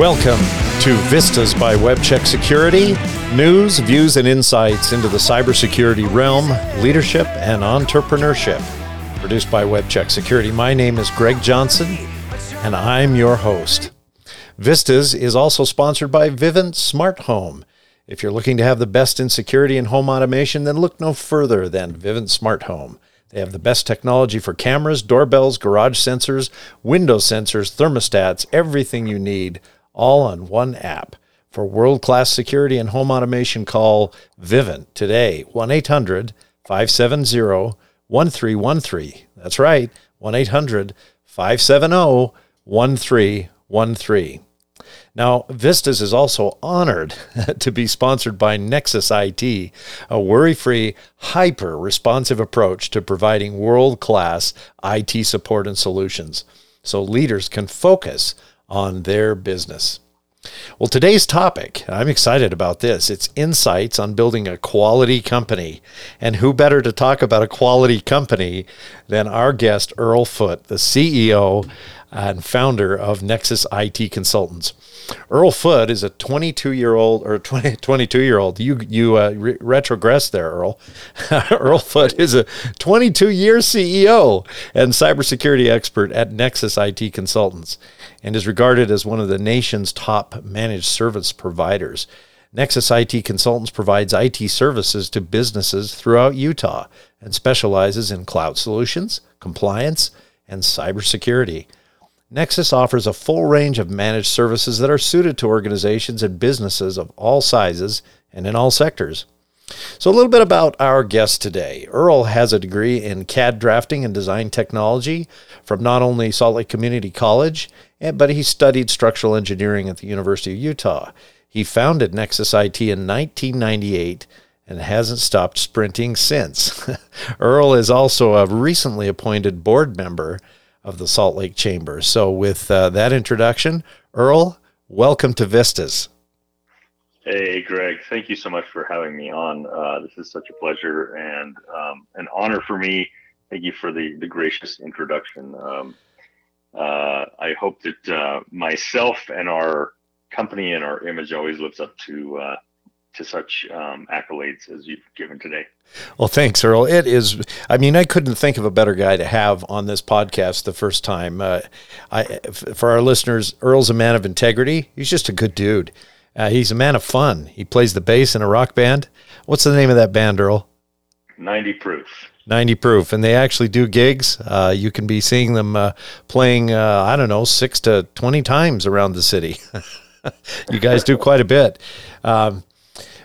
Welcome to Vistas by WebCheck Security news, views, and insights into the cybersecurity realm, leadership, and entrepreneurship. Produced by WebCheck Security. My name is Greg Johnson, and I'm your host. Vistas is also sponsored by Vivint Smart Home. If you're looking to have the best in security and home automation, then look no further than Vivint Smart Home. They have the best technology for cameras, doorbells, garage sensors, window sensors, thermostats, everything you need, all on one app. For world class security and home automation, call Vivint today, 1 800 570 1313. That's right, 1 800 570 1313. Now, Vistas is also honored to be sponsored by Nexus IT, a worry free, hyper responsive approach to providing world class IT support and solutions so leaders can focus on their business. Well, today's topic, I'm excited about this. It's insights on building a quality company. And who better to talk about a quality company than our guest, Earl Foote, the CEO and founder of Nexus IT Consultants. Earl Foote is a 22 year old or 20, 22 year old. You you uh, re- retrogress there, Earl. Earl Foote is a 22 year CEO and cybersecurity expert at Nexus IT Consultants, and is regarded as one of the nation's top managed service providers. Nexus IT Consultants provides IT services to businesses throughout Utah and specializes in cloud solutions, compliance, and cybersecurity. Nexus offers a full range of managed services that are suited to organizations and businesses of all sizes and in all sectors. So, a little bit about our guest today. Earl has a degree in CAD drafting and design technology from not only Salt Lake Community College, but he studied structural engineering at the University of Utah. He founded Nexus IT in 1998 and hasn't stopped sprinting since. Earl is also a recently appointed board member of the Salt Lake Chamber. So, with uh, that introduction, Earl, welcome to Vistas. Hey, Greg. Thank you so much for having me on. Uh, this is such a pleasure and um, an honor for me. Thank you for the, the gracious introduction. Um, uh, I hope that uh, myself and our company and our image always lives up to uh, to such um, accolades as you've given today. Well, thanks, Earl. It is. I mean, I couldn't think of a better guy to have on this podcast the first time. Uh, I, for our listeners, Earl's a man of integrity. He's just a good dude. Uh, he's a man of fun. He plays the bass in a rock band. What's the name of that band, Earl? 90 Proof. 90 Proof. And they actually do gigs. Uh, you can be seeing them uh, playing, uh, I don't know, six to 20 times around the city. you guys do quite a bit. Um,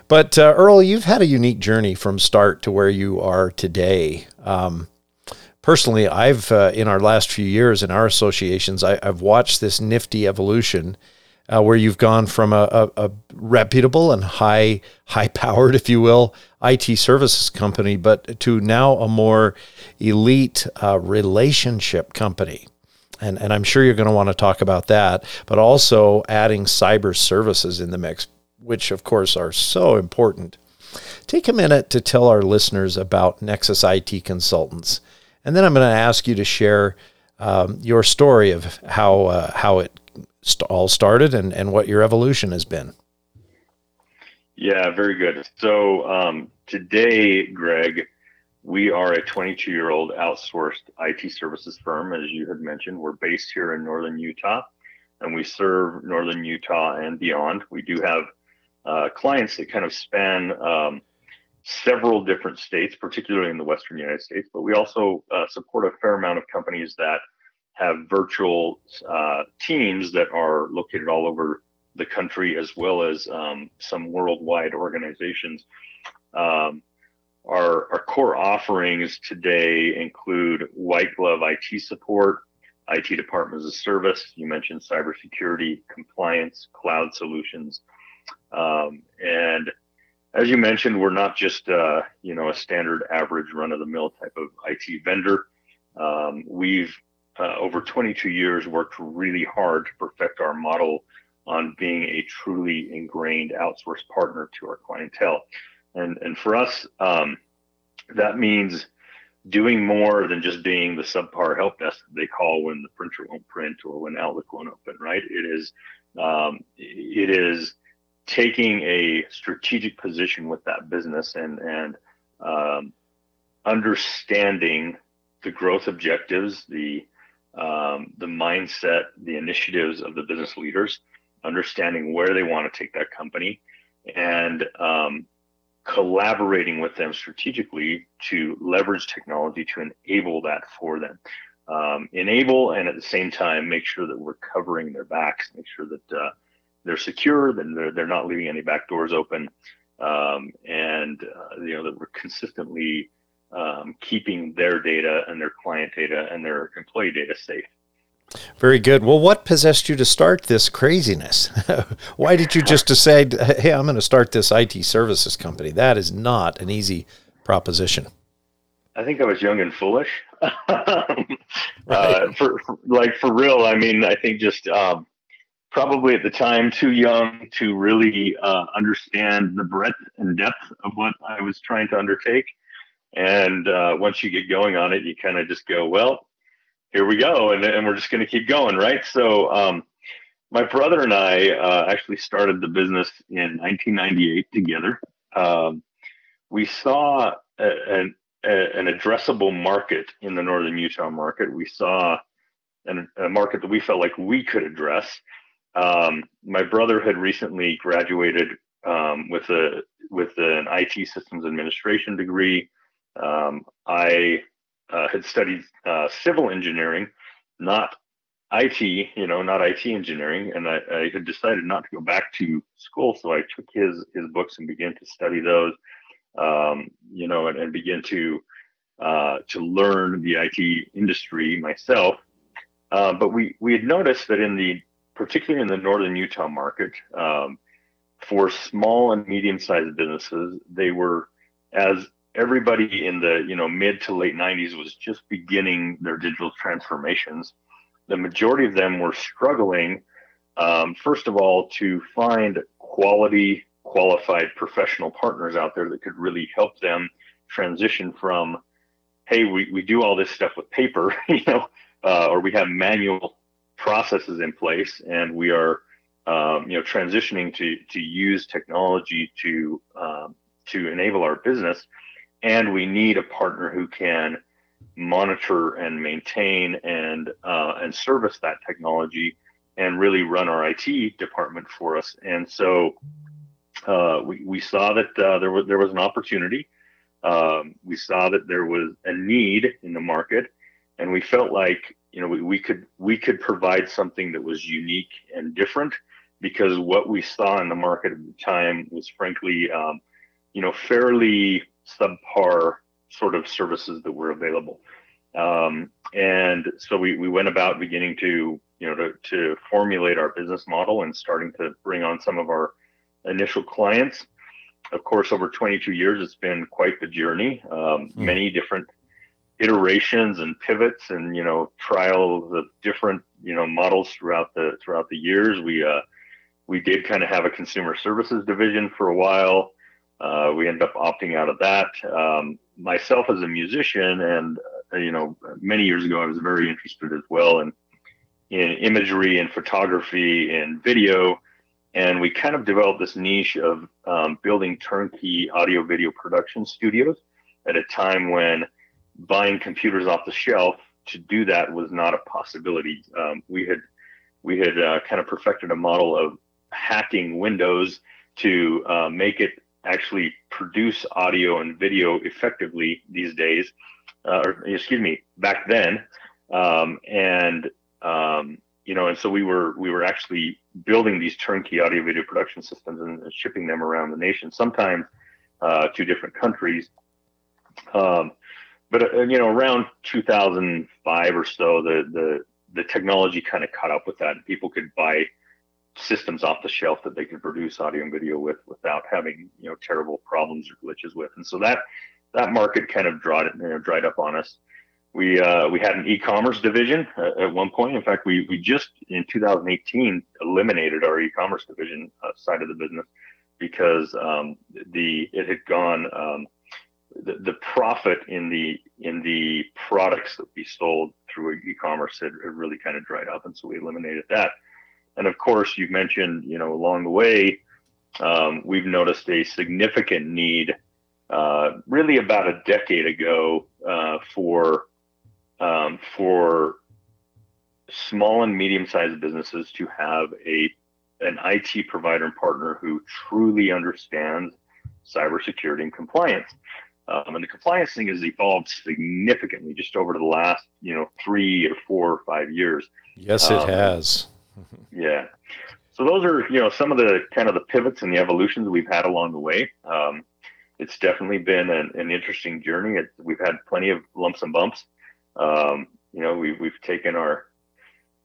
but uh, Earl, you've had a unique journey from start to where you are today. Um, personally, I've uh, in our last few years in our associations, I, have watched this nifty evolution. Uh, where you've gone from a, a, a, reputable and high high powered, if you will, IT services company, but to now a more elite uh, relationship company. And, and I'm sure you're going to want to talk about that, but also adding cyber services in the mix which of course are so important. Take a minute to tell our listeners about Nexus IT Consultants. And then I'm going to ask you to share um, your story of how, uh, how it st- all started and, and what your evolution has been. Yeah, very good. So um, today, Greg, we are a 22 year old outsourced IT services firm. As you had mentioned, we're based here in Northern Utah and we serve Northern Utah and beyond. We do have uh, clients that kind of span um, several different states, particularly in the Western United States. But we also uh, support a fair amount of companies that have virtual uh, teams that are located all over the country, as well as um, some worldwide organizations. Um, our, our core offerings today include white glove IT support, IT departments of service. You mentioned cybersecurity, compliance, cloud solutions, um, and as you mentioned, we're not just uh, you know a standard average run of the mill type of IT vendor. Um, we've uh, over 22 years worked really hard to perfect our model on being a truly ingrained outsourced partner to our clientele. And and for us, um, that means doing more than just being the subpar help desk they call when the printer won't print or when Outlook won't open. Right? It is um, it is taking a strategic position with that business and and um, understanding the growth objectives, the um, the mindset, the initiatives of the business leaders, understanding where they want to take that company, and um, collaborating with them strategically to leverage technology to enable that for them. Um, enable and at the same time make sure that we're covering their backs, make sure that uh, they're secure, that they're, they're not leaving any back doors open, um, and uh, you know that we're consistently um, keeping their data and their client data and their employee data safe. Very good. Well, what possessed you to start this craziness? Why did you just decide, hey, I'm going to start this IT services company? That is not an easy proposition. I think I was young and foolish. uh, for, for, like for real, I mean, I think just um, probably at the time too young to really uh, understand the breadth and depth of what I was trying to undertake. And uh, once you get going on it, you kind of just go, well, here we go, and, and we're just going to keep going, right? So, um, my brother and I uh, actually started the business in 1998 together. Um, we saw an addressable market in the northern Utah market. We saw an, a market that we felt like we could address. Um, my brother had recently graduated um, with a with an IT systems administration degree. Um, I uh, had studied uh, civil engineering, not IT, you know, not IT engineering, and I, I, had decided not to go back to school. So I took his his books and began to study those, um, you know, and, and begin to uh, to learn the IT industry myself. Uh, but we we had noticed that in the particularly in the northern Utah market, um, for small and medium sized businesses, they were as everybody in the you know mid to late 90s was just beginning their digital transformations the majority of them were struggling um, first of all to find quality qualified professional partners out there that could really help them transition from hey we, we do all this stuff with paper you know uh, or we have manual processes in place and we are um, you know transitioning to to use technology to um, to enable our business and we need a partner who can monitor and maintain and uh, and service that technology and really run our IT department for us. And so uh, we, we saw that uh, there was there was an opportunity. Um, we saw that there was a need in the market, and we felt like you know we, we could we could provide something that was unique and different because what we saw in the market at the time was frankly um, you know fairly subpar sort of services that were available. Um, and so we, we went about beginning to, you know, to, to formulate our business model and starting to bring on some of our initial clients. Of course, over 22 years, it's been quite the journey. Um, mm. Many different iterations and pivots, and you know, trials of different you know models throughout the throughout the years. We uh, we did kind of have a consumer services division for a while. Uh, we ended up opting out of that. Um, myself as a musician, and uh, you know, many years ago, I was very interested as well in in imagery and photography and video, and we kind of developed this niche of um, building turnkey audio video production studios at a time when buying computers off the shelf to do that was not a possibility. Um, we had we had uh, kind of perfected a model of hacking Windows to uh, make it actually produce audio and video effectively these days, uh, or excuse me, back then. Um, and um, you know, and so we were we were actually building these turnkey audio video production systems and, shipping them around the nation, sometimes uh, to different countries. Um, but uh, you know, around 2005 or so, the the the technology kind of caught up with that, and people could buy systems off the shelf that they could produce audio and video with without having you know terrible problems or glitches with. And so that that market kind of dried you know, dried up on us. We uh, we had an e-commerce division uh, at one point. In fact, we we just in 2018 eliminated our e-commerce division uh, side of the business because um, the it had gone um, the, profit in the in the products that we sold through e-commerce had, had really kind of dried up, and so we eliminated that. And of course, you've mentioned, you know, along the way, um, we've noticed a significant need, uh, really about a decade ago, uh, for um, for small and medium-sized businesses to have a an IT provider and partner who truly understands cybersecurity and compliance. Um, and the compliance thing has evolved significantly just over the last, you know, three or four or five years. Yes, it um, has. yeah. So those are, you know, some of the kind of the pivots and the evolutions we've had along the way. Um, it's definitely been an, an interesting journey. It, we've had plenty of lumps and bumps. Um, you know, we, we've taken our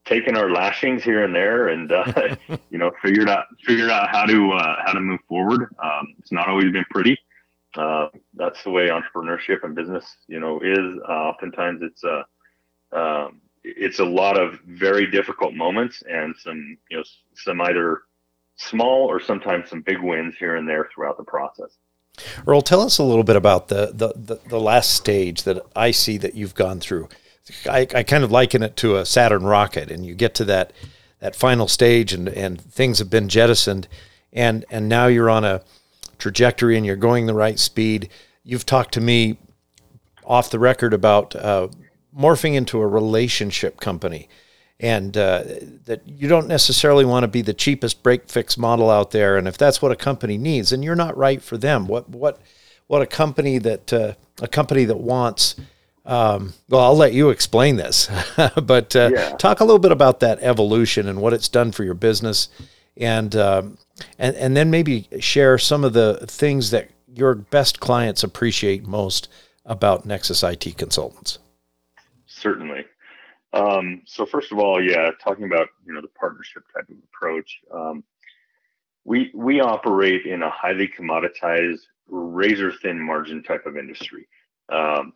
taken our lashings here and there, and uh, you know, figured out figured out how to uh, how to move forward. Um, it's not always been pretty. Uh, that's the way entrepreneurship and business, you know, is. Uh, oftentimes, it's a uh, um, it's a lot of very difficult moments and some you know some either small or sometimes some big wins here and there throughout the process. Earl, tell us a little bit about the the, the, the last stage that I see that you've gone through. I, I kind of liken it to a Saturn rocket, and you get to that that final stage, and and things have been jettisoned, and and now you're on a trajectory, and you're going the right speed. You've talked to me off the record about uh, morphing into a relationship company, and uh, that you don't necessarily want to be the cheapest break fix model out there. And if that's what a company needs, and you're not right for them. What what what a company that uh, a company that wants um, well, I'll let you explain this, but uh, yeah. talk a little bit about that evolution and what it's done for your business, and um, and and then maybe share some of the things that your best clients appreciate most about Nexus IT consultants. Certainly. Um, so first of all, yeah, talking about you know the partnership type of approach, um, we we operate in a highly commoditized, razor thin margin type of industry. Um,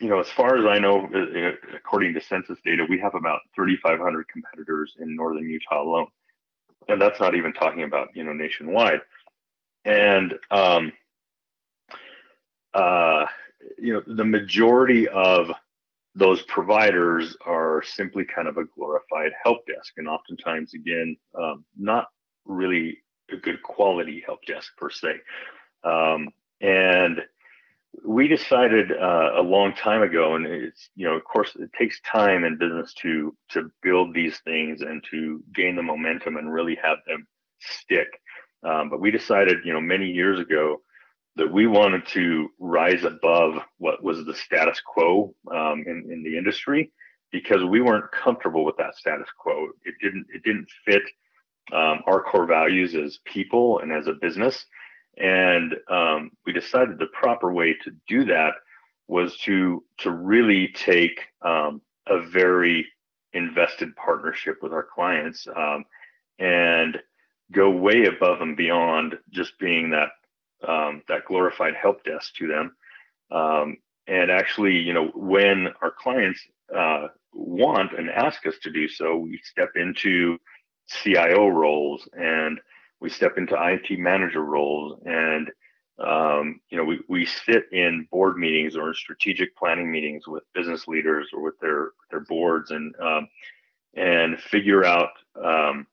you know, as far as I know, uh, according to census data, we have about 3,500 competitors in northern Utah alone, and that's not even talking about you know nationwide. And um, uh, you know, the majority of those providers are simply kind of a glorified help desk, and oftentimes, again, um, not really a good quality help desk per se. Um, and we decided uh, a long time ago, and it's you know, of course, it takes time in business to to build these things and to gain the momentum and really have them stick. Um, but we decided, you know, many years ago that we wanted to rise above what was the status quo um, in in the industry because we weren't comfortable with that status quo. It didn't it didn't fit um, our core values as people and as a business. And um, we decided the proper way to do that was to to really take um, a very invested partnership with our clients um, and go way above and beyond just being that um, that glorified help desk to them. Um, and actually, you know, when our clients uh, want and ask us to do so, we step into CIO roles and we step into IT manager roles and um, you know we, we sit in board meetings or strategic planning meetings with business leaders or with their their boards and um, and figure out um,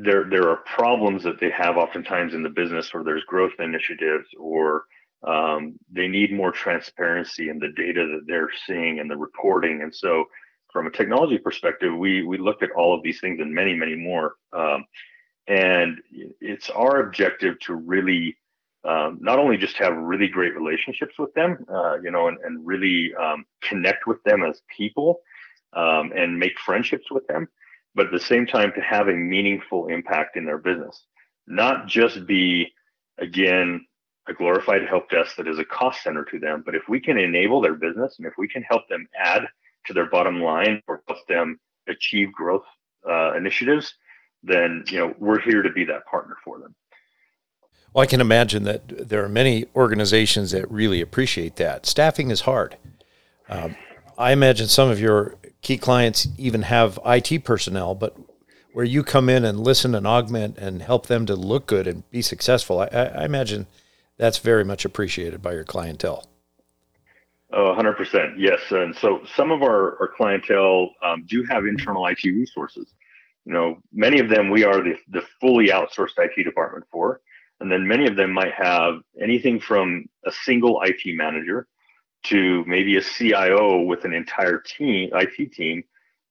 there there are problems that they have oftentimes in the business or there's growth initiatives or um, they need more transparency in the data that they're seeing and the reporting. And so from a technology perspective we we look at all of these things and many many more um, and it's our objective to really um, not only just have really great relationships with them, uh, you know, and, and really um, connect with them as people um, and make friendships with them, but at the same time to have a meaningful impact in their business, not just be, again, a glorified help desk that is a cost center to them, but if we can enable their business and if we can help them add to their bottom line or help them achieve growth uh, initiatives, then you know we're here to be that partner for them. Well, I can imagine that there are many organizations that really appreciate that. Staffing is hard. Um, I imagine some of your key clients even have IT personnel, but where you come in and listen and augment and help them to look good and be successful, I, I imagine that's very much appreciated by your clientele. Oh, 100%. Yes. And so some of our, our clientele um, do have internal IT resources. You know, many of them we are the, the fully outsourced IT department for. And then many of them might have anything from a single IT manager to maybe a CIO with an entire team, IT team,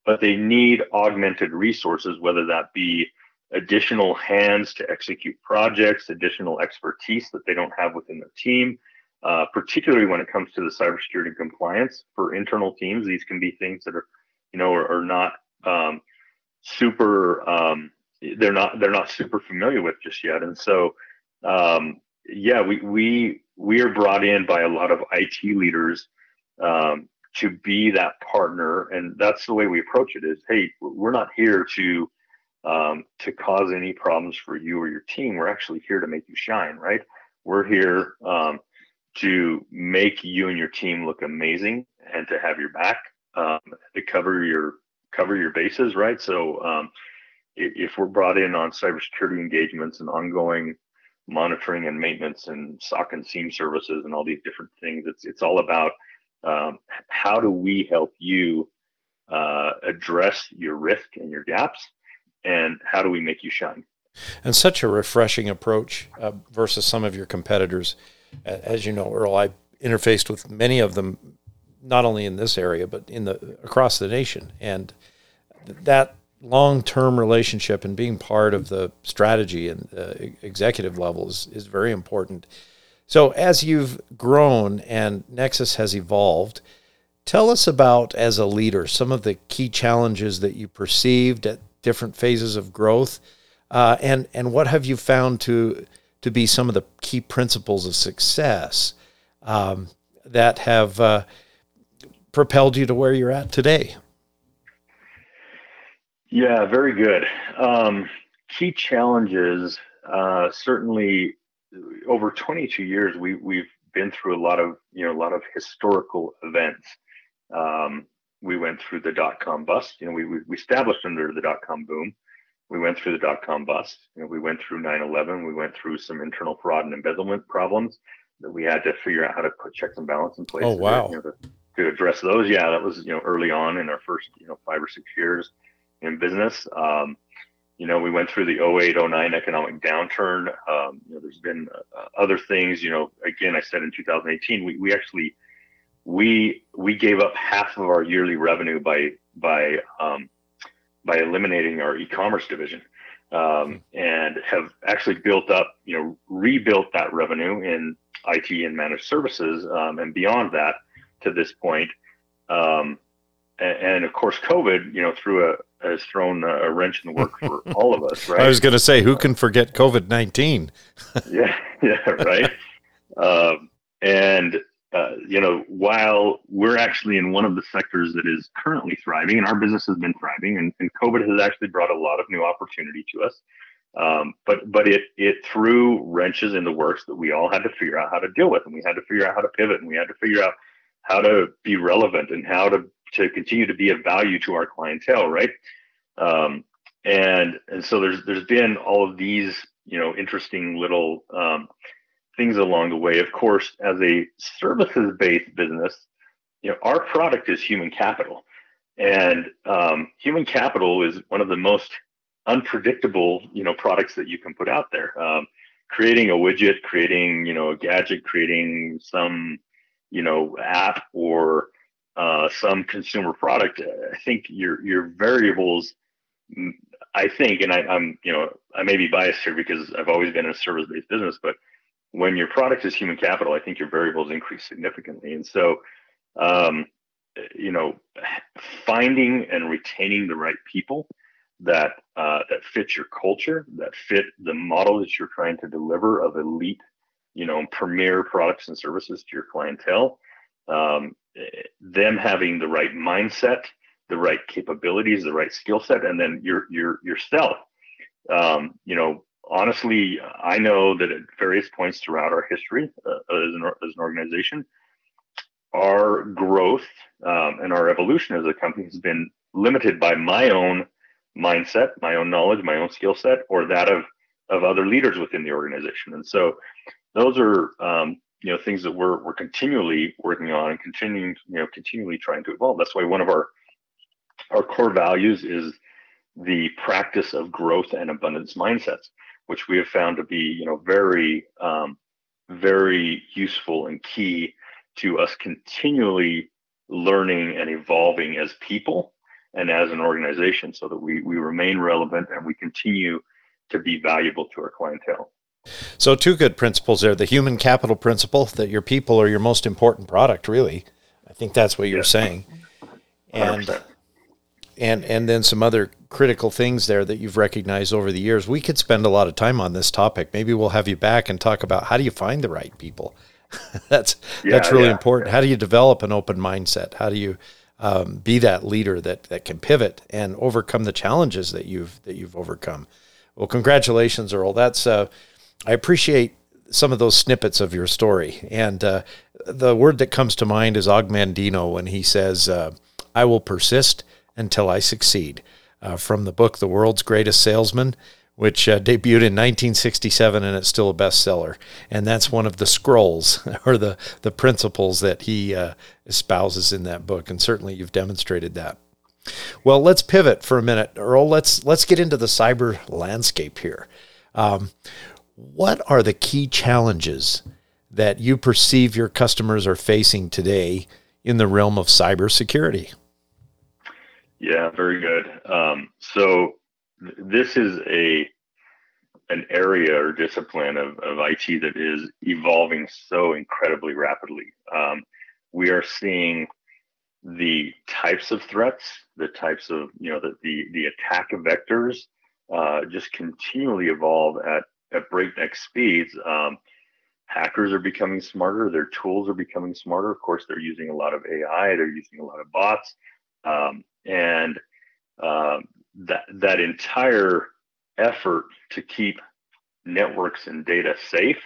but they need augmented resources, whether that be additional hands to execute projects, additional expertise that they don't have within their team, uh, particularly when it comes to the cybersecurity compliance for internal teams. These can be things that are, you know, are, are not um, super. Um, they're not they're not super familiar with just yet, and so um, yeah, we we we are brought in by a lot of IT leaders um, to be that partner, and that's the way we approach it. Is hey, we're not here to um, to cause any problems for you or your team. We're actually here to make you shine, right? We're here um, to make you and your team look amazing and to have your back um, to cover your cover your bases, right? So um, if we're brought in on cybersecurity engagements and ongoing monitoring and maintenance and SOC and SIEM services and all these different things, it's it's all about um, how do we help you uh, address your risk and your gaps, and how do we make you shine? And such a refreshing approach uh, versus some of your competitors. As you know, Earl, I interfaced with many of them, not only in this area but in the across the nation, and that long-term relationship and being part of the strategy and uh, executive levels is very important. So, as you've grown and Nexus has evolved, tell us about, as a leader, some of the key challenges that you perceived at different phases of growth, uh, and and what have you found to to be some of the key principles of success um, that have uh, propelled you to where you're at today. Yeah, very good. Um, key challenges uh, certainly over 22 years, we, we've been through a lot of, you know, a lot of historical events. Um, we went through the dot com bust. You know, we, we established under the dot com boom. We went through the dot com bust. You know, we went through 9 11. We went through some internal fraud and embezzlement problems that we had to figure out how to put checks and balance in place. Oh, wow. You know, to, to address those. Yeah, that was, you know, early on in our first, you know, five or six years in business. Um, you know, we went through the 08, 09 economic downturn. Um, you know, there's been uh, other things, you know, again, I said in 2018, we, we actually, we, we gave up half of our yearly revenue by, by, um, by eliminating our e-commerce division. Um, and have actually built up, you know, rebuilt that revenue in IT and managed services, um, and beyond that to this point. Um, and, and, of course, COVID, you know, threw a, has thrown a wrench in the work for all of us, right? I was going to say, who can forget COVID 19? yeah, yeah, right. um, and, uh, you know, while we're actually in one of the sectors that is currently thriving, and our business has been thriving, and, and COVID has actually brought a lot of new opportunity to us. Um, but but it it threw wrenches in the works that we all had to figure out how to deal with, and we had to figure out how to pivot, and we had to figure out how to be relevant and how to to continue to be of value to our clientele, right? Um, and and so there's there's been all of these you know interesting little um, things along the way. Of course, as a services based business, you know our product is human capital, and um, human capital is one of the most unpredictable you know products that you can put out there. Um, creating a widget, creating you know a gadget, creating some you know app or uh, some consumer product, I think your your variables. I think, and I, am you know I may be biased here because I've always been in a service based business, but when your product is human capital, I think your variables increase significantly. And so, um, you know, finding and retaining the right people that uh, that fit your culture, that fit the model that you're trying to deliver of elite, you know, premier products and services to your clientele um, them having the right mindset, the right capabilities, the right skill set, and then your your yourself. Um, you know, honestly, I know that at various points throughout our history uh, as, an, as an organization, our growth um, and our evolution as a company has been limited by my own mindset, my own knowledge, my own skill set, or that of of other leaders within the organization. And so, those are um, you know things that we're we're continually working on and continuing you know continually trying to evolve. That's why one of our our core values is the practice of growth and abundance mindsets, which we have found to be you know very um, very useful and key to us continually learning and evolving as people and as an organization so that we, we remain relevant and we continue to be valuable to our clientele. So, two good principles there the human capital principle that your people are your most important product, really. I think that's what you're yes. saying. And, 100%. and, and then some other critical things there that you've recognized over the years. We could spend a lot of time on this topic. Maybe we'll have you back and talk about how do you find the right people. that's yeah, that's really yeah, important. Yeah. How do you develop an open mindset? How do you um, be that leader that that can pivot and overcome the challenges that you've that you've overcome? Well, congratulations, Earl. That's uh, I appreciate some of those snippets of your story. And uh, the word that comes to mind is Og Mandino when he says, uh, "I will persist until I succeed." Uh, from the book "The World's Greatest Salesman." Which uh, debuted in 1967 and it's still a bestseller. And that's one of the scrolls or the, the principles that he uh, espouses in that book. And certainly you've demonstrated that. Well, let's pivot for a minute, Earl. Let's let's get into the cyber landscape here. Um, what are the key challenges that you perceive your customers are facing today in the realm of cybersecurity? Yeah, very good. Um, so th- this is a an area or discipline of, of IT that is evolving so incredibly rapidly. Um, we are seeing the types of threats, the types of you know the the, the attack vectors, uh, just continually evolve at at breakneck speeds. Um, hackers are becoming smarter. Their tools are becoming smarter. Of course, they're using a lot of AI. They're using a lot of bots, um, and um, that that entire effort to keep networks and data safe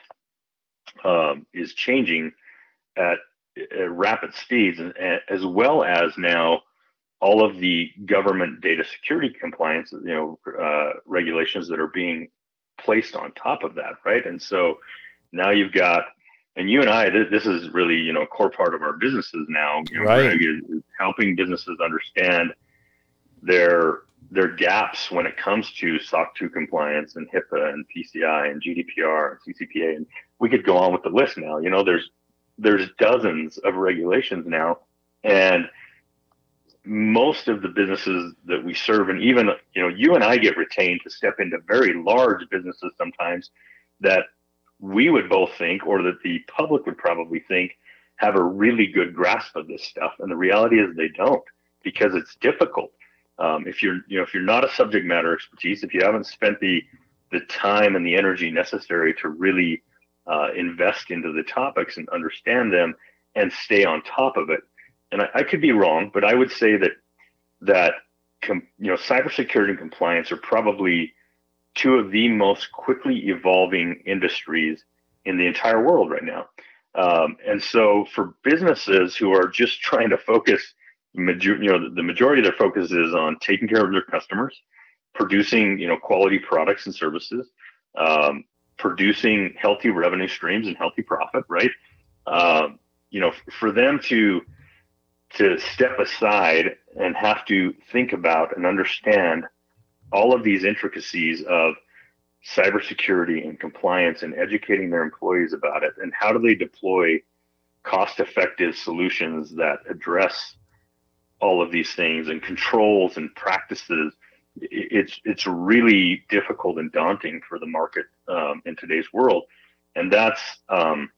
um, is changing at, at rapid speeds, and, as well as now all of the government data security compliance, you know, uh, regulations that are being placed on top of that, right? And so now you've got, and you and I, this, this is really you know a core part of our businesses now. You know, right. Helping businesses understand their their gaps when it comes to SOC 2 compliance and HIPAA and PCI and GDPR and CCPA. And we could go on with the list now. You know, there's there's dozens of regulations now, and most of the businesses that we serve, and even you know, you and I get retained to step into very large businesses sometimes that we would both think, or that the public would probably think, have a really good grasp of this stuff. And the reality is they don't because it's difficult. Um, if you're, you know, if you're not a subject matter expertise, if you haven't spent the the time and the energy necessary to really uh, invest into the topics and understand them and stay on top of it, and I, I could be wrong, but I would say that that com, you know cybersecurity and compliance are probably two of the most quickly evolving industries in the entire world right now. Um, and so for businesses who are just trying to focus, you know, the majority of their focus is on taking care of their customers, producing, you know, quality products and services, um, producing healthy revenue streams and healthy profit, right? Um, you know, for them to to step aside and have to think about and understand all of these intricacies of cybersecurity and compliance and educating their employees about it and how do they deploy cost effective solutions that address all of these things and controls and practices? It's it's really difficult and daunting for the market um, in today's world. And that's um,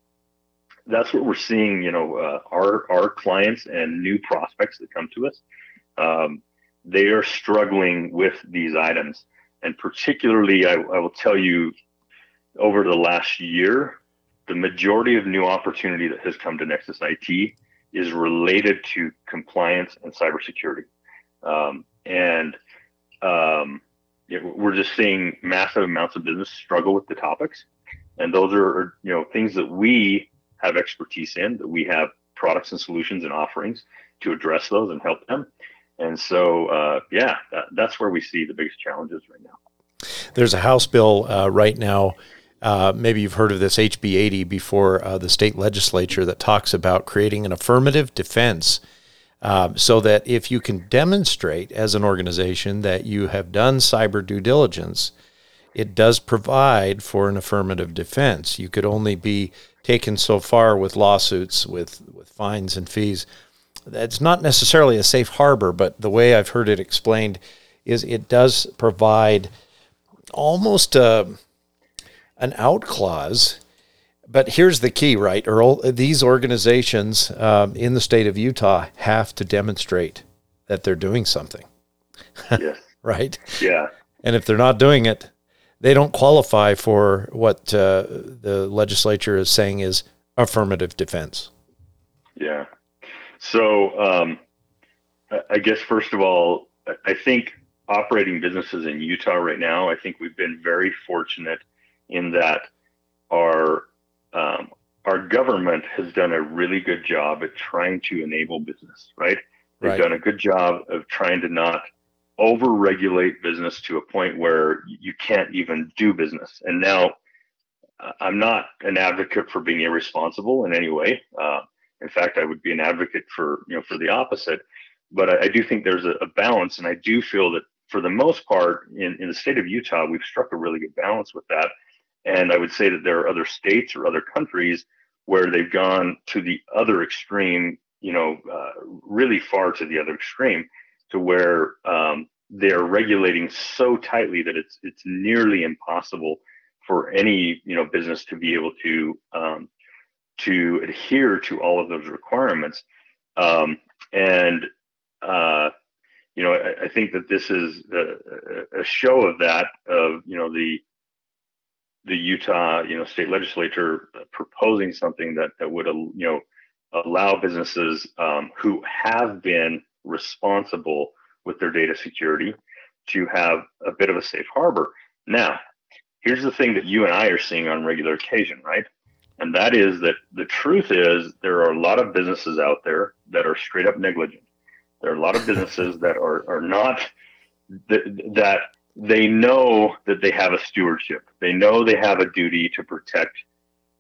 that's what we're seeing. You know, uh, our our clients and new prospects that come to us, um, they are struggling with these items, and particularly, I, I will tell you, over the last year, the majority of new opportunity that has come to Nexus IT is related to compliance and cybersecurity, um, and um, we're just seeing massive amounts of business struggle with the topics, and those are you know things that we have expertise in, that we have products and solutions and offerings to address those and help them. And so, uh, yeah, that, that's where we see the biggest challenges right now. There's a House bill uh, right now uh, maybe you've heard of this HB 80 before uh, the state legislature that talks about creating an affirmative defense um, so that if you can demonstrate as an organization that you have done cyber due diligence, it does provide for an affirmative defense. You could only be taken so far with lawsuits, with, with fines and fees. That's not necessarily a safe harbor, but the way I've heard it explained is it does provide almost a, an out clause but here's the key, right, Earl? These organizations um, in the state of Utah have to demonstrate that they're doing something. Yes. right? Yeah. And if they're not doing it, they don't qualify for what uh, the legislature is saying is affirmative defense. Yeah. So um, I guess, first of all, I think operating businesses in Utah right now, I think we've been very fortunate in that our um, our government has done a really good job at trying to enable business, right? They've right. done a good job of trying to not over-regulate business to a point where you can't even do business. And now, I'm not an advocate for being irresponsible in any way. Uh, in fact, I would be an advocate for you know for the opposite. But I, I do think there's a, a, balance, and I do feel that for the most part, in, in the state of Utah, we've struck a really good balance with that. And I would say that there are other states or other countries where they've gone to the other extreme, you know, uh, really far to the other extreme, to where um, they're regulating so tightly that it's it's nearly impossible for any you know business to be able to um, to adhere to all of those requirements. Um, and uh, you know, I, I, think that this is a, a, show of that of you know the the Utah, you know, state legislature proposing something that that would, you know, allow businesses um, who have been responsible with their data security to have a bit of a safe harbor. Now, here's the thing that you and I are seeing on regular occasion, right? And that is that the truth is there are a lot of businesses out there that are straight up negligent. There are a lot of businesses that are are not that, that they know that they have a stewardship. They know they have a duty to protect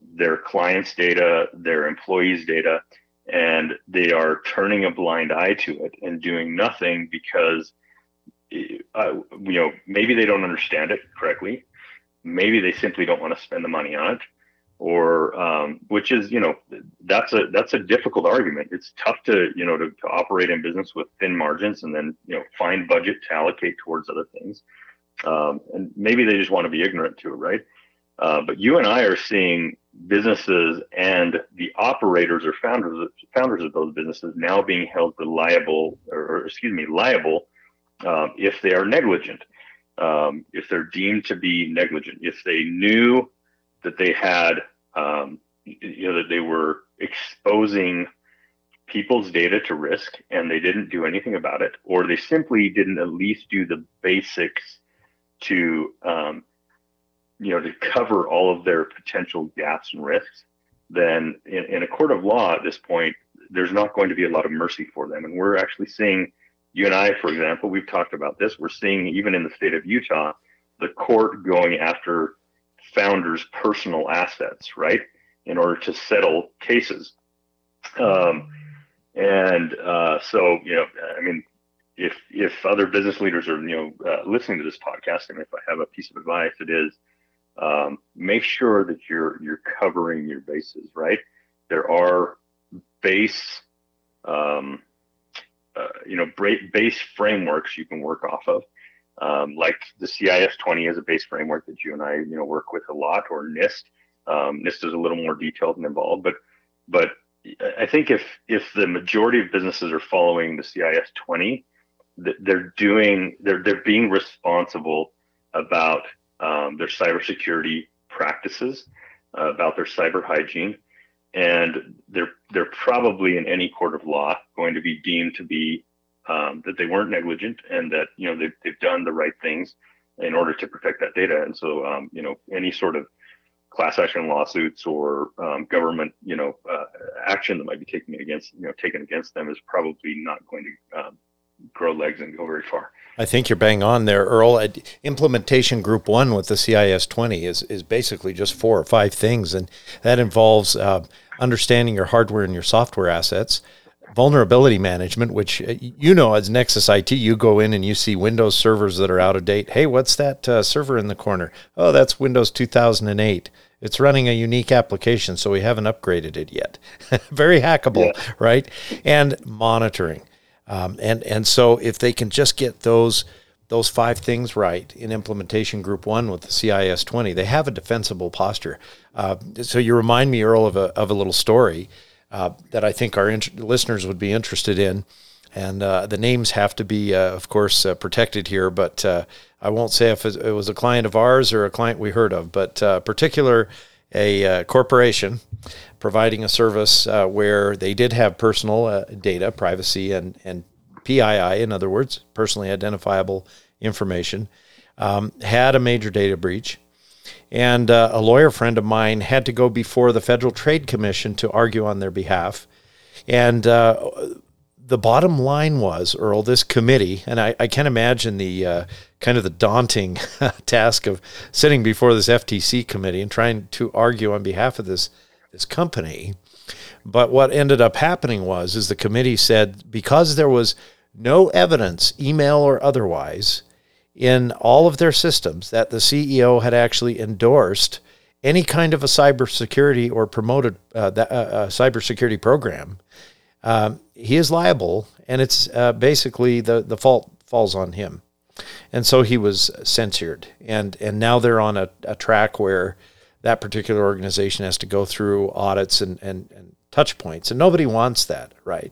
their clients' data, their employees' data, and they are turning a blind eye to it and doing nothing because, uh, you know, maybe they don't understand it correctly. Maybe they simply don't want to spend the money on it, or um, which is, you know, that's a that's a difficult argument. It's tough to, you know, to, to operate in business with thin margins and then, you know, find budget to allocate towards other things. Um, and maybe they just want to be ignorant to it, right? Uh, but you and I are seeing businesses and the operators or founders founders of those businesses now being held reliable, or, or excuse me, liable um, if they are negligent, um, if they're deemed to be negligent, if they knew that they had, um, you know, that they were exposing people's data to risk and they didn't do anything about it, or they simply didn't at least do the basics to um, you know to cover all of their potential gaps and risks, then in, in a court of law at this point, there's not going to be a lot of mercy for them. And we're actually seeing you and I, for example, we've talked about this. We're seeing even in the state of Utah, the court going after founders' personal assets, right, in order to settle cases. Um, and uh, so, you know, I mean, if if other business leaders are you know uh, listening to this podcast, and if I have a piece of advice, it is um, make sure that you're you're covering your bases. Right, there are base um, uh, you know base frameworks you can work off of. Um, like the CIS 20 is a base framework that you and I you know work with a lot, or NIST. Um, NIST is a little more detailed and involved, but but I think if if the majority of businesses are following the CIS 20, they're doing they're they're being responsible about um, their cybersecurity practices, uh, about their cyber hygiene, and they're they're probably in any court of law going to be deemed to be um, that they weren't negligent and that you know they've, they've done the right things in order to protect that data. And so um, you know any sort of class action lawsuits or um, government you know uh, action that might be taken against you know taken against them is probably not going to um, grow legs and go very far. I think you're bang on there, Earl. Implementation group one with the CIS 20 is, is basically just four or five things, and that involves uh, understanding your hardware and your software assets, vulnerability management, which uh, you know as Nexus IT, you go in and you see Windows servers that are out of date. Hey, what's that uh, server in the corner? Oh, that's Windows 2008. It's running a unique application, so we haven't upgraded it yet. Very hackable, yeah. right? And monitoring. Um, and and so if they can just get those those five things right in implementation group one with the CIS 20, they have a defensible posture. Uh, so you remind me, Earl, of a, of a little story uh, that I think our int- listeners would be interested in. And uh, the names have to be, uh, of course, uh, protected here, but uh, I won't say if it was a client of ours or a client we heard of, but particular a corporation providing a service uh, where they did have personal uh, data, privacy, and, and PII, in other words, personally identifiable information, um, had a major data breach. And uh, a lawyer friend of mine had to go before the Federal Trade Commission to argue on their behalf. And uh, the bottom line was, Earl, this committee, and I, I can imagine the uh, kind of the daunting task of sitting before this FTC committee and trying to argue on behalf of this this company. But what ended up happening was is the committee said because there was no evidence, email or otherwise, in all of their systems that the CEO had actually endorsed any kind of a cybersecurity or promoted uh, that, uh, cybersecurity program, um, he is liable, and it's uh, basically the the fault falls on him, and so he was censured, and and now they're on a, a track where that particular organization has to go through audits and, and, and touch points. And nobody wants that, right?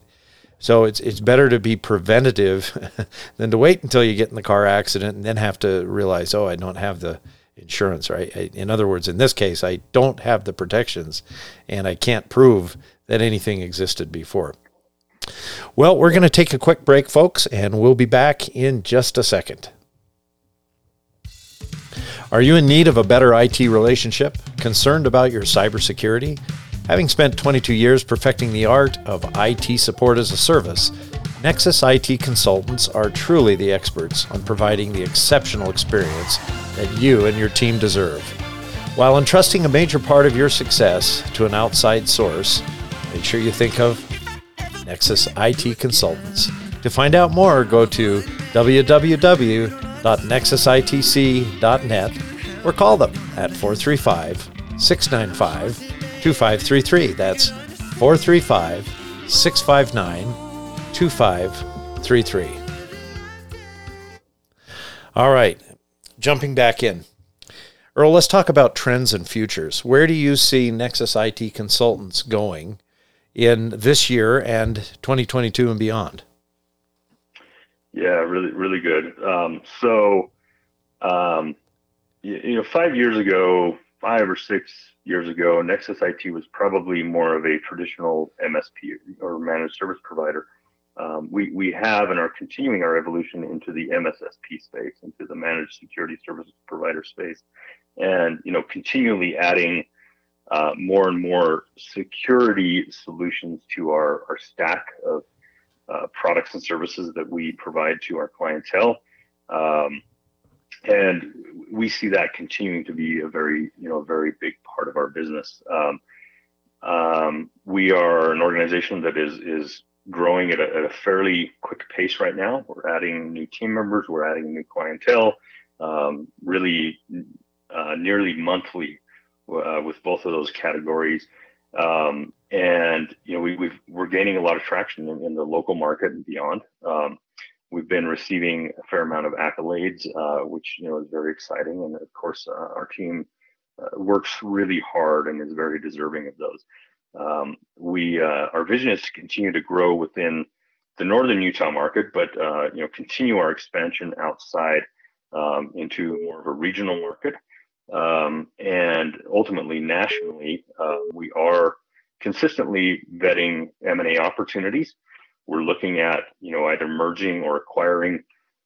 So it's it's better to be preventative than to wait until you get in the car accident and then have to realize, oh, I don't have the insurance, right? I, in other words, in this case, I don't have the protections and I can't prove that anything existed before. Well, we're going to take a quick break, folks, and we'll be back in just a second. Are you in need of a better IT relationship? Concerned about your cybersecurity? Having spent 22 years perfecting the art of IT support as a service, Nexus IT consultants are truly the experts on providing the exceptional experience that you and your team deserve. While entrusting a major part of your success to an outside source, make sure you think of Nexus IT Consultants. To find out more, go to www www.nexusitc.net or call them at 435 695 2533. That's 435 659 2533. All right, jumping back in. Earl, let's talk about trends and futures. Where do you see Nexus IT consultants going in this year and 2022 and beyond? Yeah, really, really good. Um, so, um, you, you, know, five years ago, five or six years ago, Nexus IT was probably more of a traditional MSP or managed service provider. Um, we, we have and are continuing our evolution into the MSSP space, into the managed security services provider space, and you know, continually adding uh, more and more security solutions to our, our stack of uh, products and services that we provide to our clientele. Um, and we see that continuing to be a very, you know, a very big part of our business. Um, um, we are an organization that is is growing at a, at a, fairly quick pace right now. We're adding new team members, we're adding new clientele, um, really uh, nearly monthly uh, with both of those categories. Um, and you know we, we've we're gaining a lot of traction in, in the local market and beyond. Um, we've been receiving a fair amount of accolades, uh, which you know is very exciting, and of course uh, our team uh, works really hard and is very deserving of those. Um, we uh, our vision is to continue to grow within the northern Utah market, but uh, you know continue our expansion outside um, into more of a regional market. Um, and ultimately nationally, uh, we are consistently vetting M&A opportunities. We're looking at, you know, either merging or acquiring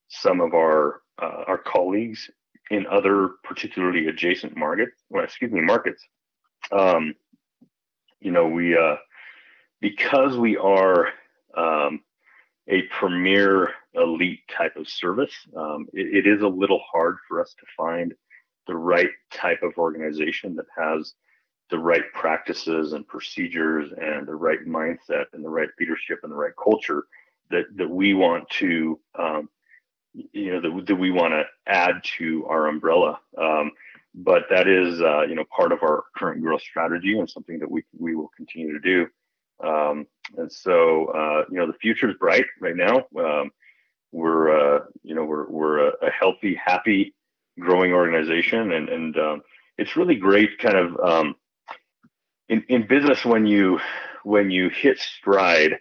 some of our uh, our colleagues in other particularly adjacent markets. Well, excuse me, markets. Um, you know, we uh, because we are um, a premier elite type of service. Um, it, it is a little hard for us to find the right type of organization that has the right practices and procedures and the right mindset and the right leadership and the right culture that that we want to um, you know that, that we want to add to our umbrella. Um, but that is uh, you know part of our current growth strategy and something that we we will continue to do. Um, and so uh, you know the future is bright right now. Um, we're uh, you know we're we're a, a, healthy happy growing organization. And and um, it's really great kind of um, in, in business when you when you hit stride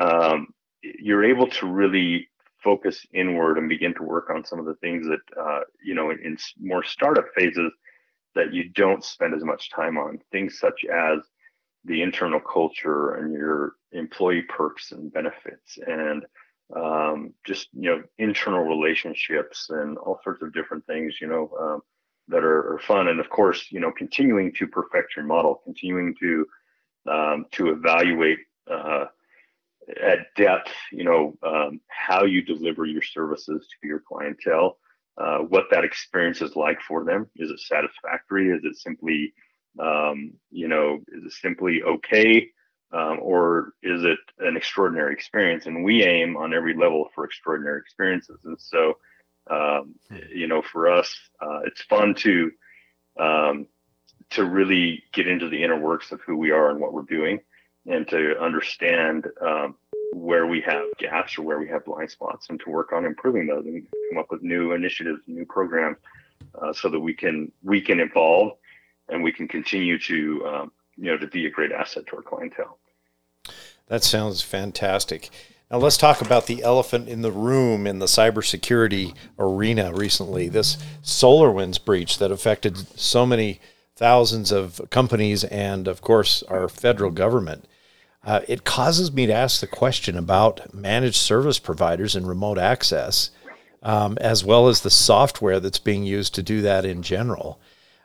um, you're able to really focus inward and begin to work on some of the things that uh, you know in, in, more startup phases that you don't spend as much time on. Things such as the internal culture and your employee perks and benefits and um, just you know internal relationships and all sorts of different things you know um, that are, are, fun and of course you know continuing to perfect your model continuing to um, to evaluate uh, at depth, you know, um, how you deliver your services to your clientele, uh, what that experience is like for them. Is it satisfactory? Is it simply, um, you know, is it simply okay? Um, or is it an extraordinary experience? And we aim on every level for extraordinary experiences. And so, um, hmm. you know, for us, uh, it's fun to um, to really get into the inner works of who we are and what we're doing and to understand um, where we have gaps or where we have blind spots and to work on improving those and come up with new initiatives, new programs uh, so that we can we can evolve and we can continue to um, you know to be a great asset to our clientele. That sounds fantastic. Now let's talk about the elephant in the room in the cybersecurity arena recently. This SolarWinds breach that affected so many thousands of companies and of course our federal government uh, it causes me to ask the question about managed service providers and remote access, um, as well as the software that's being used to do that in general.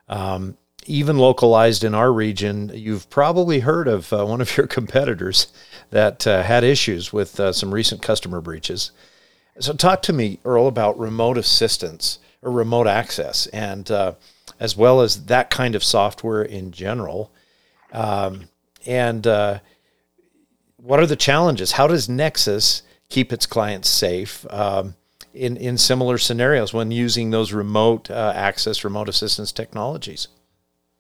Um, even localized in our region, you've probably heard of uh, one of your competitors that uh, had issues with uh, some recent customer breaches. So, talk to me, Earl, about remote assistance or remote access, and uh, as well as that kind of software in general. Um, and uh, what are the challenges? How does Nexus keep its clients safe um, in in similar scenarios when using those remote uh, access, remote assistance technologies?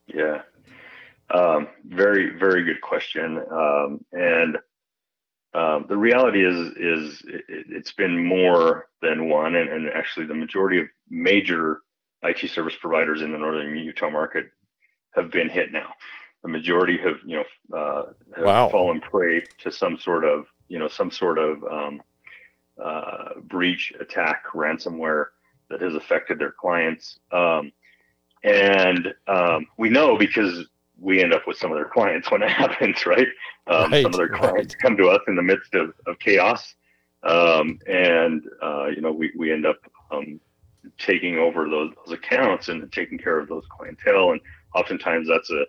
Yeah, um, very very good question. Um, and um, the reality is is it, has been more than one, and, and actually the majority of major IT service providers in the northern Utah market have been hit now the majority have you know uh, have wow. fallen prey to some sort of you know some sort of um, uh, breach, attack, ransomware that has affected their clients. Um, and um, we know because we end up with some of their clients when it happens, right? Um, right some of their clients right. come to us in the midst of, of chaos. Um, and, uh, you know, we, we end up um, taking over those, those, accounts and taking care of those clientele. And oftentimes that's a,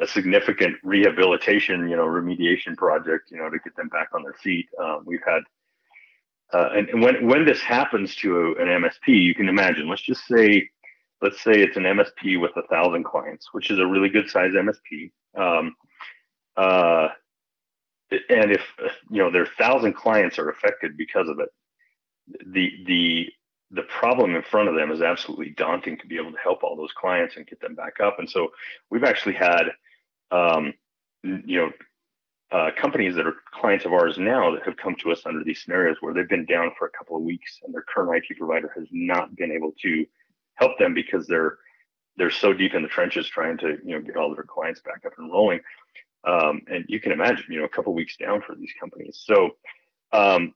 a significant rehabilitation, you know, remediation project, you know, to get them back on their feet. Um, we've had, uh, and, and, when when this happens to an MSP, you can imagine. Let's just say, let's say it's an MSP with a thousand clients, which is a really good size MSP. Um, uh, and if you know their thousand clients are affected because of it, the the the problem in front of them is absolutely daunting to be able to help all those clients and get them back up. And so we've actually had um, you know, uh, companies that are clients of ours now that have come to us under these scenarios where they've been down for a couple of weeks and their current IT provider has not been able to help them because they're they're so deep in the trenches trying to you know get all their clients back up and rolling. Um, and you can imagine, you know, a couple weeks down for these companies. So, um,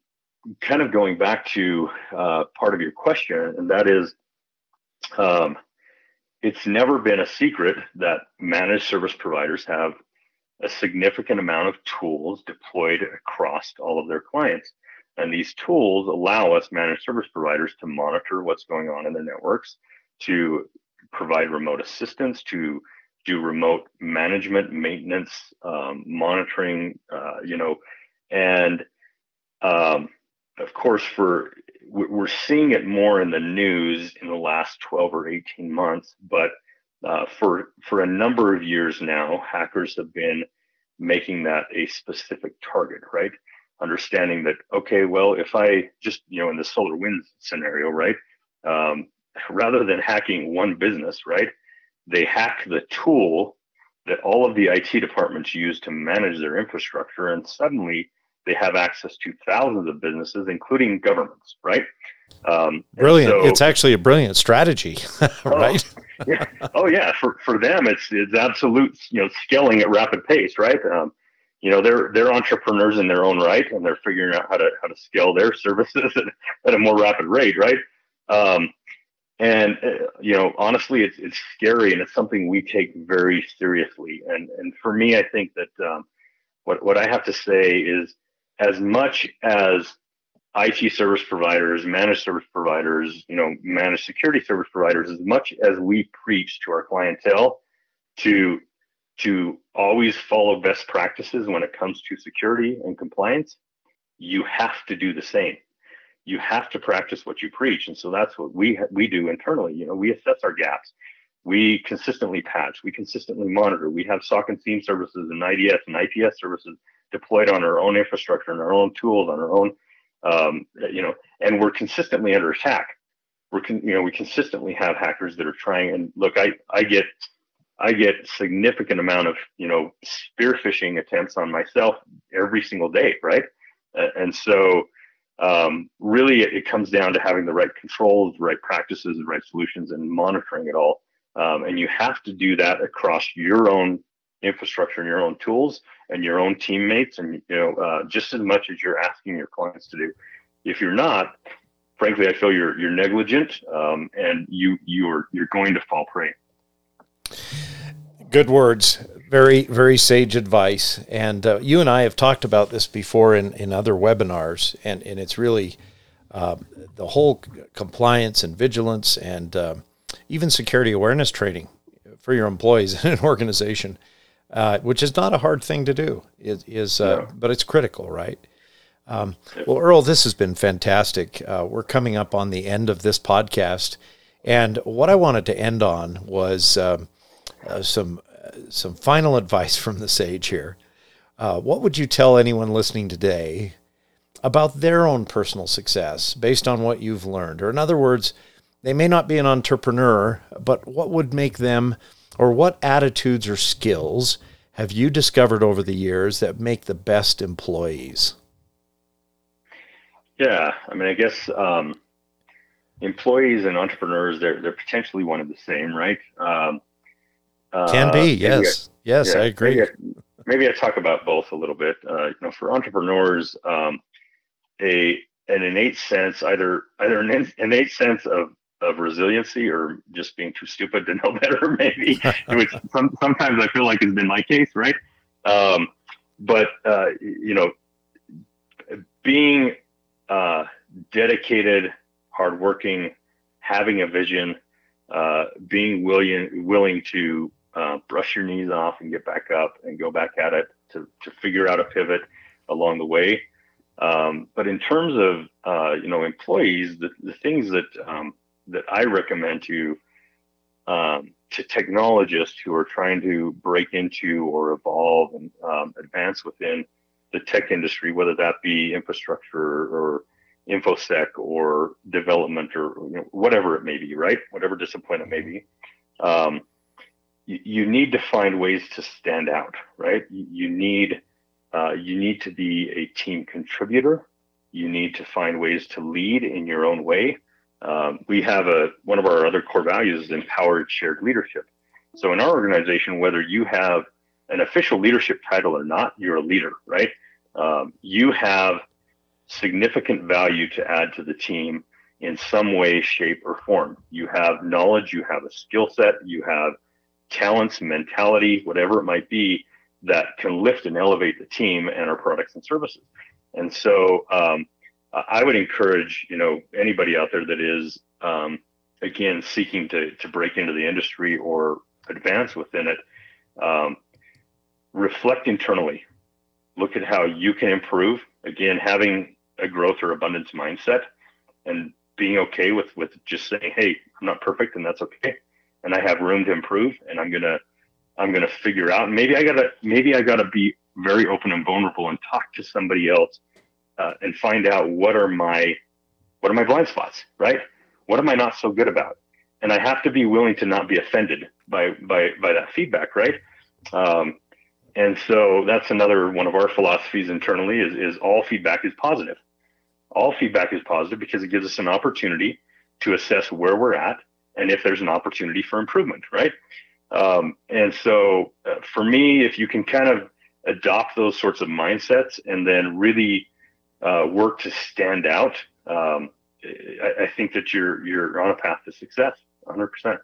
kind of going back to uh, part of your question, and that is, um, it's never been a secret that managed service providers have a significant amount of tools deployed across all of their clients. And these tools allow us managed service providers to monitor what's going on in their networks, to provide remote assistance, to do remote management, maintenance, um, monitoring, uh, you know, and um, of course, for we're seeing it more in the news in the last 12 or 18 months, but uh, for for a number of years now, hackers have been making that a specific target, right? Understanding that okay, well, if I just you know in the SolarWinds scenario, right, um, rather than hacking one business, right, they hack the tool that all of the IT departments use to manage their infrastructure, and suddenly they have access to thousands of businesses, including governments, right? Um, brilliant. So, it's actually a brilliant strategy, right? Oh, yeah. Oh yeah. For, for them, it's, it's absolute, you know, scaling at rapid pace, right? Um, you know, they're, they're entrepreneurs in their own right, and they're figuring out how to, how to scale their services at, at a more rapid rate, right? Um, and uh, you know, honestly, it's, it's scary and it's something we take very seriously. And, and for me, I think that, um, what, what I have to say is, as much as IT service providers, managed service providers, you know, managed security service providers, as much as we preach to our clientele to to always follow best practices when it comes to security and compliance, you have to do the same. You have to practice what you preach, and so that's what we we do internally. You know, we assess our gaps. We consistently patch. We consistently monitor. We have SOC and SIEM services and IDS and IPS services deployed on our own infrastructure and our own tools on our own, um, you know, and we're consistently under attack. We're, con- you know, we consistently have hackers that are trying. And look, I, I get, I get significant amount of, you know, spear phishing attempts on myself every single day, right? Uh, and so, um, really, it, it, comes down to having the right controls, the right practices, the right solutions, and monitoring it all. Um, and you have to do that across your own infrastructure and your own tools and your own teammates and you know uh, just as much as you're asking your clients to do. If you're not frankly i feel you're you're negligent um, and you you're you're going to fall prey. Good words very very sage advice and uh, you and i have talked about this before in in other webinars and and it's really uh, the whole compliance and vigilance and uh, even security awareness training for your employees in an organization uh, which is not a hard thing to do. Is, is uh, but it's critical, right? Um, well, Earl, this has been fantastic. Uh, we're coming up on the end of this podcast, and what I wanted to end on was um, uh, some some final advice from the sage here. Uh, what would you tell anyone listening today about their own personal success based on what you've learned? Or, in other words, they may not be an entrepreneur, but what would make them or what attitudes or skills have you discovered over the years that make the best employees? Yeah, I mean, I guess um, employees and entrepreneurs they're they're potentially one of the same, right? Um, Can be, uh, yes, I, yes, yeah, I agree. Maybe I, maybe I, talk about both a little bit. Uh, you know, for entrepreneurs, um, a an innate sense, either either an innate sense of of resiliency or just being too stupid to know better, maybe, which some, sometimes I feel like has been my case, right? Um, but, uh, you know, being uh, dedicated, hardworking, having a vision, uh, being willing, willing to uh, brush your knees off and get back up and go back at it to, to figure out a pivot along the way. Um, but in terms of, uh, you know, employees, the, the things that, um, that I recommend to um, to technologists who are trying to break into or evolve and um, advance within the tech industry, whether that be infrastructure or infosec or development or you know, whatever it may be, right? Whatever discipline it may be. You, you, need to find ways to stand out, right? You, you need uh, you need to be a team contributor. You need to find ways to lead in your own way. Um, we have a one of our other core values is empowered shared leadership. So in our organization, whether you have an official leadership title or not, you're a leader, right? Um, you have significant value to add to the team in some way, shape, or form. You have knowledge, you have a skill set, you have talents, mentality, whatever it might be that can lift and elevate the team and our products and services. And so, um, I would encourage you know anybody out there that is um, again seeking to to break into the industry or advance within it. Um, reflect internally. Look at how you can improve. Again, having a growth or abundance mindset and being okay with with just saying, "Hey, I'm not perfect, and that's okay, and I have room to improve, and I'm gonna I'm gonna figure out. Maybe I gotta maybe I gotta be very open and vulnerable and talk to somebody else uh, and find out what are my what are my blind spots, right? What am I not so good about? And I have to be willing to not be offended by by by that feedback, right? Um, and so that's another one of our philosophies internally is, is all feedback is positive. All feedback is positive because it gives us an opportunity to assess where we're at and if there's an opportunity for improvement, right? Um, and so uh, for me, if you can kind of adopt those sorts of mindsets and then really uh, work to stand out, um, I, I, think that you're you're on a path to success, 100 percent.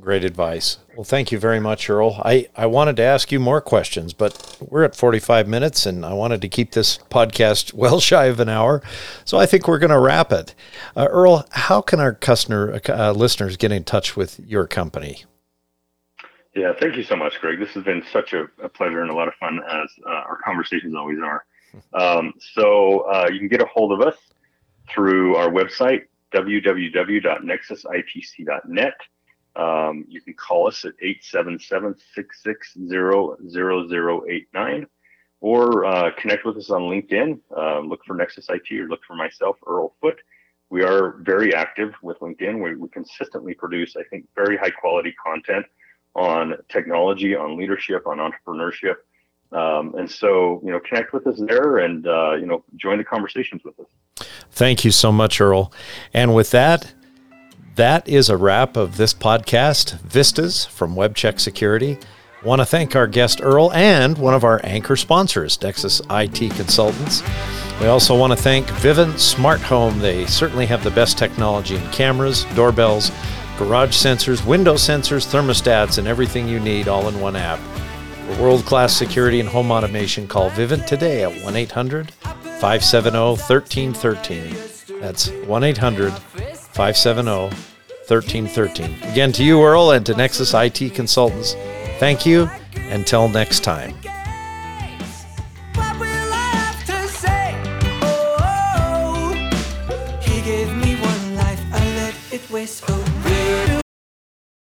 Great advice. Well, thank you very much, Earl. I, I wanted to ask you more questions, but we're at 45 minutes and I wanted to keep this podcast well shy of an hour. So I think we're going to wrap it. Uh, Earl, how can our customer uh, listeners get in touch with your company? Yeah, thank you so much, Greg. This has been such a, a pleasure and a lot of fun, as uh, our conversations always are. Um, so uh, you can get a hold of us through our website, www.nexusitc.net. Um, you can call us at 877-660-0089 or uh, connect with us on LinkedIn. Uh, look for Nexus IT or look for myself, Earl Foote. We are very active with LinkedIn. We, we consistently produce, I think, very high quality content on technology, on leadership, on entrepreneurship. Um, and so, you know, connect with us there and, uh, you know, join the conversations with us. Thank you so much, Earl. And with that, that is a wrap of this podcast, Vistas from WebCheck Security. Want to thank our guest Earl and one of our anchor sponsors, Nexus IT Consultants. We also want to thank Vivint Smart Home. They certainly have the best technology in cameras, doorbells, garage sensors, window sensors, thermostats, and everything you need all in one app. For world class security and home automation, call Vivint today at 1 800 570 1313. That's 1 800 570 1313. Again, to you, Earl, and to Nexus IT Consultants, thank you. Until next time.